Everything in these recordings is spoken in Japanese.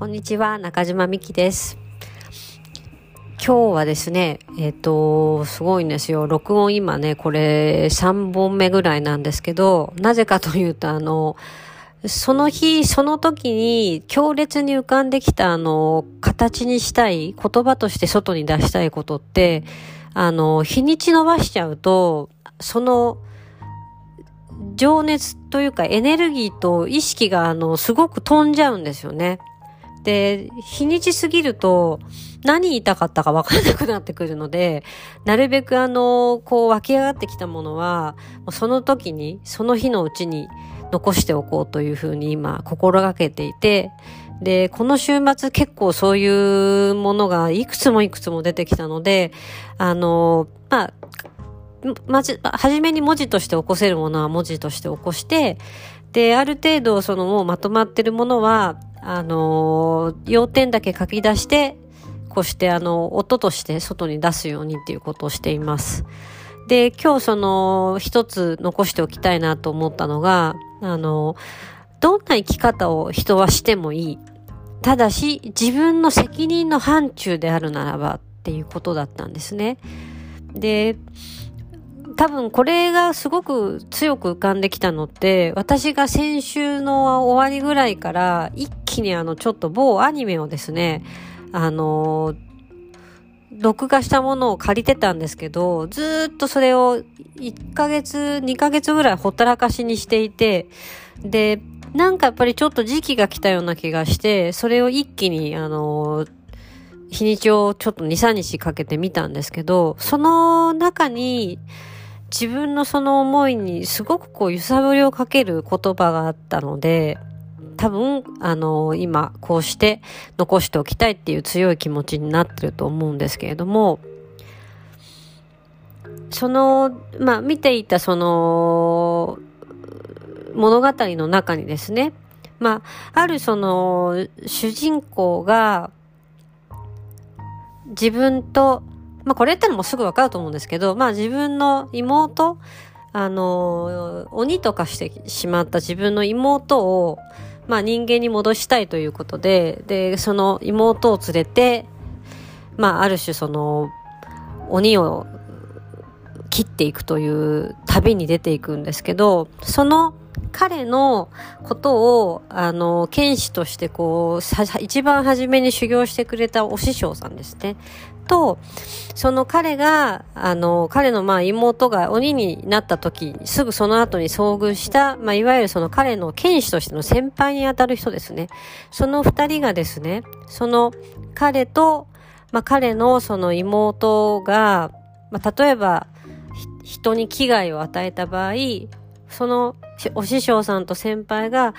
こんにちは、中島美希です。今日はですね、えっ、と、すごいんですよ。録音今ね、これ3本目ぐらいなんですけど、なぜかというと、あの、その日、その時に強烈に浮かんできた、あの、形にしたい、言葉として外に出したいことって、あの、日にち伸ばしちゃうと、その、情熱というかエネルギーと意識があの、すごく飛んじゃうんですよね。で、日にち過ぎると何言いたかったか分からなくなってくるので、なるべくあの、こう湧き上がってきたものは、その時に、その日のうちに残しておこうというふうに今心がけていて、で、この週末結構そういうものがいくつもいくつも出てきたので、あの、まあ、まじ、はじめに文字として起こせるものは文字として起こして、で、ある程度そのもうまとまってるものは、あのー、要点だけ書き出して、こうしてあの、音として外に出すようにっていうことをしています。で、今日その、一つ残しておきたいなと思ったのが、あの、どんな生き方を人はしてもいい。ただし、自分の責任の範疇であるならばっていうことだったんですね。で、多分これがすごく強く浮かんできたのって、私が先週の終わりぐらいから一気にあのちょっと某アニメをですね、あの、録画したものを借りてたんですけど、ずっとそれを1ヶ月、2ヶ月ぐらいほったらかしにしていて、で、なんかやっぱりちょっと時期が来たような気がして、それを一気にあの、日にちをちょっと2、3日かけて見たんですけど、その中に、自分のその思いにすごくこう揺さぶりをかける言葉があったので、多分、あの、今、こうして残しておきたいっていう強い気持ちになってると思うんですけれども、その、まあ、見ていたその、物語の中にですね、まあ、あるその、主人公が、自分とまあこれったらもすぐわかると思うんですけど、まあ自分の妹、あの、鬼とかしてしまった自分の妹を、まあ人間に戻したいということで、で、その妹を連れて、まあある種その、鬼を切っていくという旅に出ていくんですけど、その彼のことを、あの、剣士としてこう、一番初めに修行してくれたお師匠さんですね。と、その彼が、あの、彼のまあ妹が鬼になった時、すぐその後に遭遇した、まあいわゆるその彼の剣士としての先輩にあたる人ですね。その二人がですね、その彼と、まあ彼のその妹が、まあ例えば、人に危害を与えた場合、そのお師匠さんと先輩が、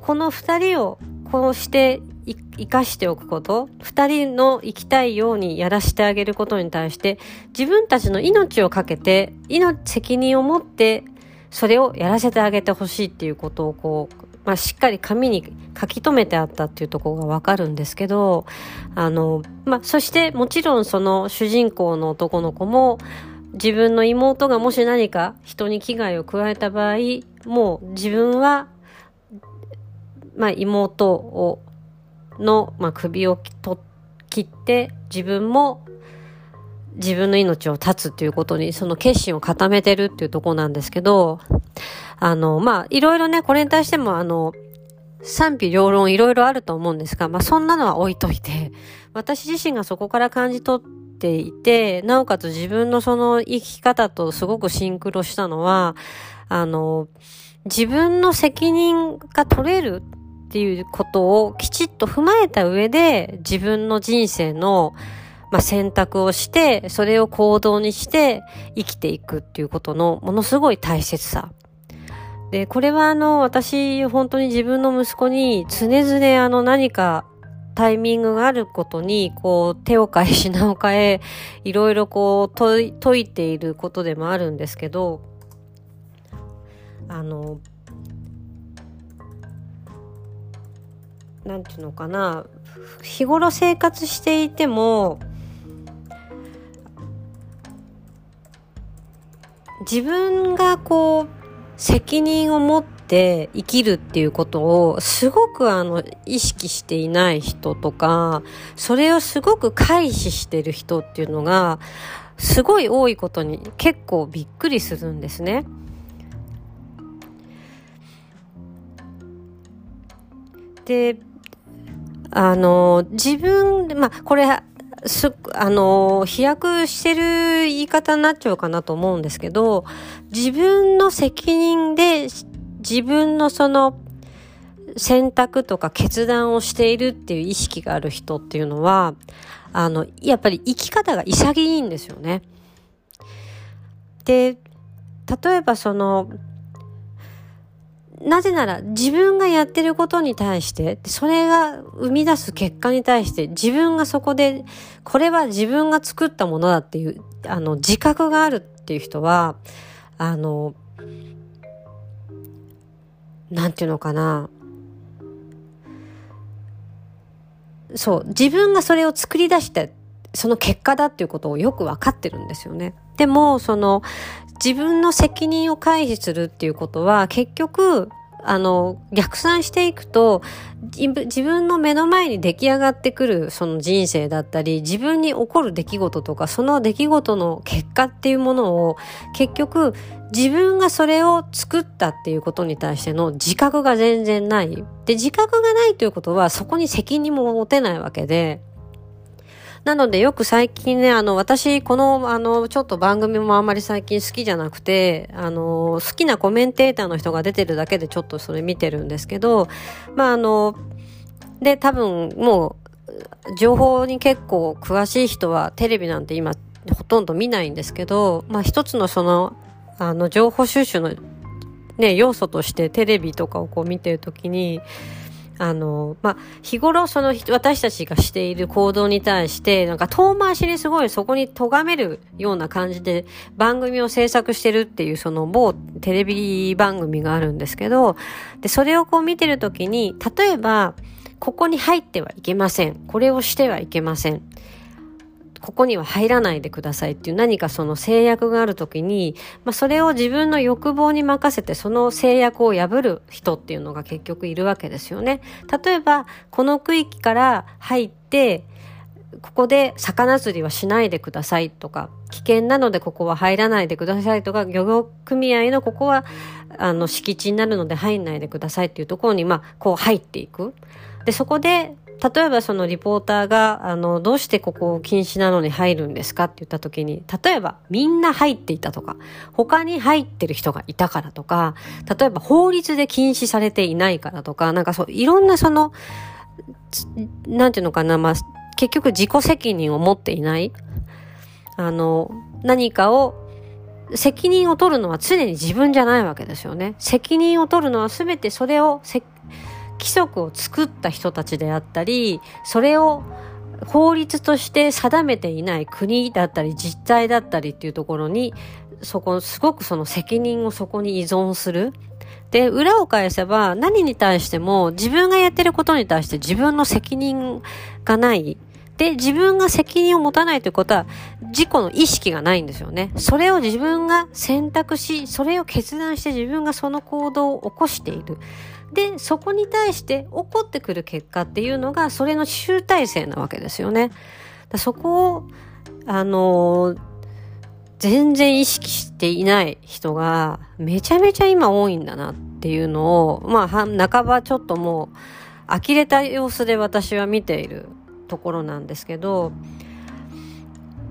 この二人をこうして生かしておくこと、二人の生きたいようにやらしてあげることに対して、自分たちの命をかけて、責任を持って、それをやらせてあげてほしいっていうことをこう、まあ、しっかり紙に書き留めてあったっていうところがわかるんですけど、あの、まあ、そしてもちろんその主人公の男の子も、自分の妹がもし何か人に危害を加えた場合、もう自分は、まあ、妹を、の、まあ、首を切って、自分も自分の命を絶つっていうことに、その決心を固めてるっていうところなんですけど、あの、まあ、いろいろね、これに対しても、あの、賛否両論いろいろあると思うんですが、まあ、そんなのは置いといて、私自身がそこから感じ取っていて、なおかつ自分のその生き方とすごくシンクロしたのは、あの、自分の責任が取れるっていうことをきちっと踏まえた上で、自分の人生の、まあ、選択をして、それを行動にして生きていくっていうことのものすごい大切さ。で、これはあの、私、本当に自分の息子に常々あの何かタイミングがあることに、こう、手を変え品を変え、いろいろこう、解い、解いていることでもあるんですけど、あの、なんていうのかな、日頃生活していても、自分がこう、責任を持って生きるっていうことをすごくあの意識していない人とか、それをすごく回避してる人っていうのがすごい多いことに結構びっくりするんですね。で、あの、自分、まあ、これ、す、あの、飛躍してる言い方になっちゃうかなと思うんですけど、自分の責任で自分のその選択とか決断をしているっていう意識がある人っていうのは、あの、やっぱり生き方が潔いんですよね。で、例えばその、なぜなら自分がやってることに対して、それが生み出す結果に対して自分がそこで、これは自分が作ったものだっていう、あの、自覚があるっていう人は、あの、なんていうのかな。そう、自分がそれを作り出して、その結果だっていうことをよくわかってるんですよね。でも、その、自分の責任を回避するっていうことは、結局、あの、逆算していくと、自分の目の前に出来上がってくるその人生だったり、自分に起こる出来事とか、その出来事の結果っていうものを、結局、自分がそれを作ったっていうことに対しての自覚が全然ない。で、自覚がないということは、そこに責任も持てないわけで、なのでよく最近ね、あの、私、この、あの、ちょっと番組もあんまり最近好きじゃなくて、あの、好きなコメンテーターの人が出てるだけでちょっとそれ見てるんですけど、まあ、あの、で、多分もう、情報に結構詳しい人はテレビなんて今ほとんど見ないんですけど、まあ一つのその、あの、情報収集のね、要素としてテレビとかをこう見てるときに、あの、まあ、日頃その私たちがしている行動に対して、なんか遠回しにすごいそこに咎めるような感じで番組を制作してるっていうその某テレビ番組があるんですけど、で、それをこう見てるときに、例えば、ここに入ってはいけません。これをしてはいけません。ここには入らないでくださいっていう何かその制約があるときに、まあ、それを自分の欲望に任せてその制約を破る人っていうのが結局いるわけですよね。例えば、この区域から入って、ここで魚釣りはしないでくださいとか、危険なのでここは入らないでくださいとか、漁業組合のここは、あの、敷地になるので入んないでくださいっていうところに、まあ、こう入っていく。で、そこで、例えばそのリポーターが、あの、どうしてここを禁止なのに入るんですかって言った時に、例えばみんな入っていたとか、他に入ってる人がいたからとか、例えば法律で禁止されていないからとか、なんかそう、いろんなその、なんていうのかな、まあ、結局自己責任を持っていない。あの、何かを、責任を取るのは常に自分じゃないわけですよね。責任を取るのは全てそれを規則を作った人たちであったり、それを法律として定めていない国だったり自治体だったりっていうところに、そこ、すごくその責任をそこに依存する。で、裏を返せば何に対しても自分がやってることに対して自分の責任がない。で、自分が責任を持たないということは自己の意識がないんですよね。それを自分が選択し、それを決断して自分がその行動を起こしている。で、そこに対して起こってくる結果っていうのが、それの集大成なわけですよね。そこを、あの全然意識していない人がめちゃめちゃ今多いんだなっていうのを、まあ、半ばちょっともう呆れた様子で私は見ているところなんですけど、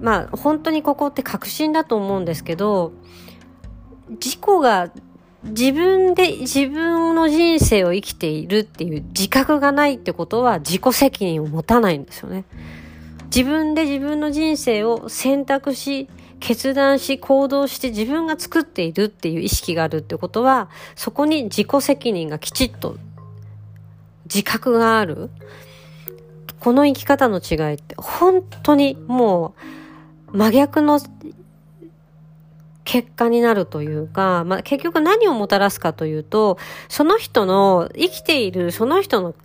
まあ、本当にここって確信だと思うんですけど、事故が自分で自分の人生を生きているっていう自覚がないってことは自己責任を持たないんですよね。自分で自分の人生を選択し、決断し、行動して自分が作っているっていう意識があるってことは、そこに自己責任がきちっと自覚がある。この生き方の違いって本当にもう真逆の結果になるというか、まあ、結局何をもたらすかというと、その人の生きているその人の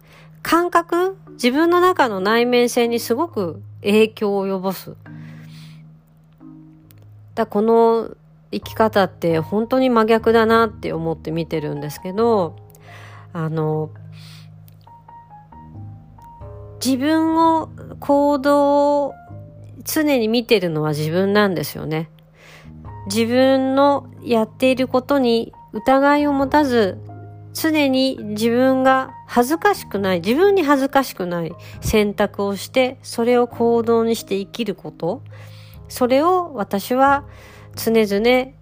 感覚、自分の中の内面性にすごく影響を及ぼす。だこの生き方って本当に真逆だなって思って見てるんですけど、あの、自分を行動を常に見てるのは自分なんですよね。自分のやっていることに疑いを持たず、常に自分が恥ずかしくない、自分に恥ずかしくない選択をして、それを行動にして生きること。それを私は常々、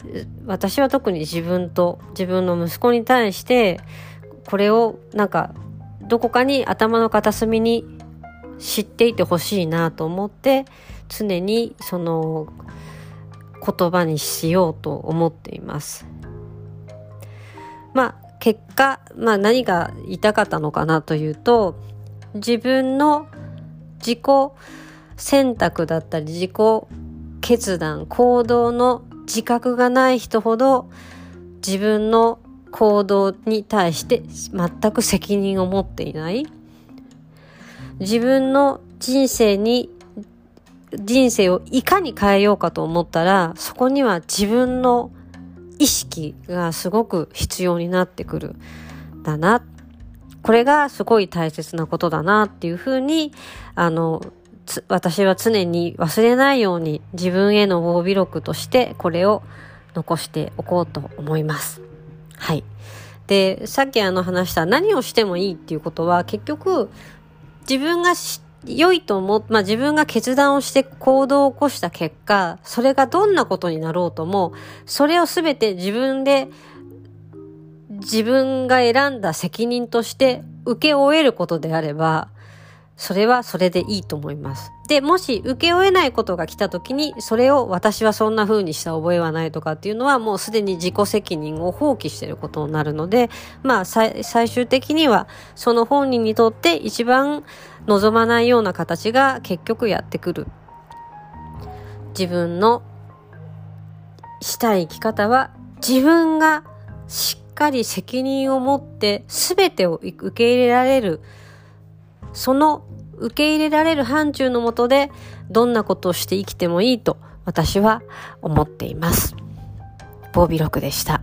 私は特に自分と自分の息子に対して、これをなんか、どこかに頭の片隅に知っていてほしいなと思って、常にその言葉にしようと思っています。まあ、結果、まあ何が言いたかったのかなというと、自分の自己選択だったり自己決断、行動の自覚がない人ほど自分の行動に対して全く責任を持っていない。自分の人生に、人生をいかに変えようかと思ったら、そこには自分の意識がすごく必要になってくる。だな。これがすごい大切なことだなっていうふうに、あの、私は常に忘れないように自分への防備録としてこれを残しておこうと思います。はい。で、さっきあの話した何をしてもいいっていうことは結局自分が良いと思まあ、自分が決断をして行動を起こした結果、それがどんなことになろうとも、それをすべて自分で、自分が選んだ責任として受け終えることであれば、それはそれでいいと思います。で、もし受け負えないことが来た時に、それを私はそんな風にした覚えはないとかっていうのはもうすでに自己責任を放棄していることになるので、まあ最終的にはその本人にとって一番望まないような形が結局やってくる。自分のしたい生き方は自分がしっかり責任を持って全てを受け入れられるその受け入れられる範疇のもとでどんなことをして生きてもいいと私は思っています。防備録でした。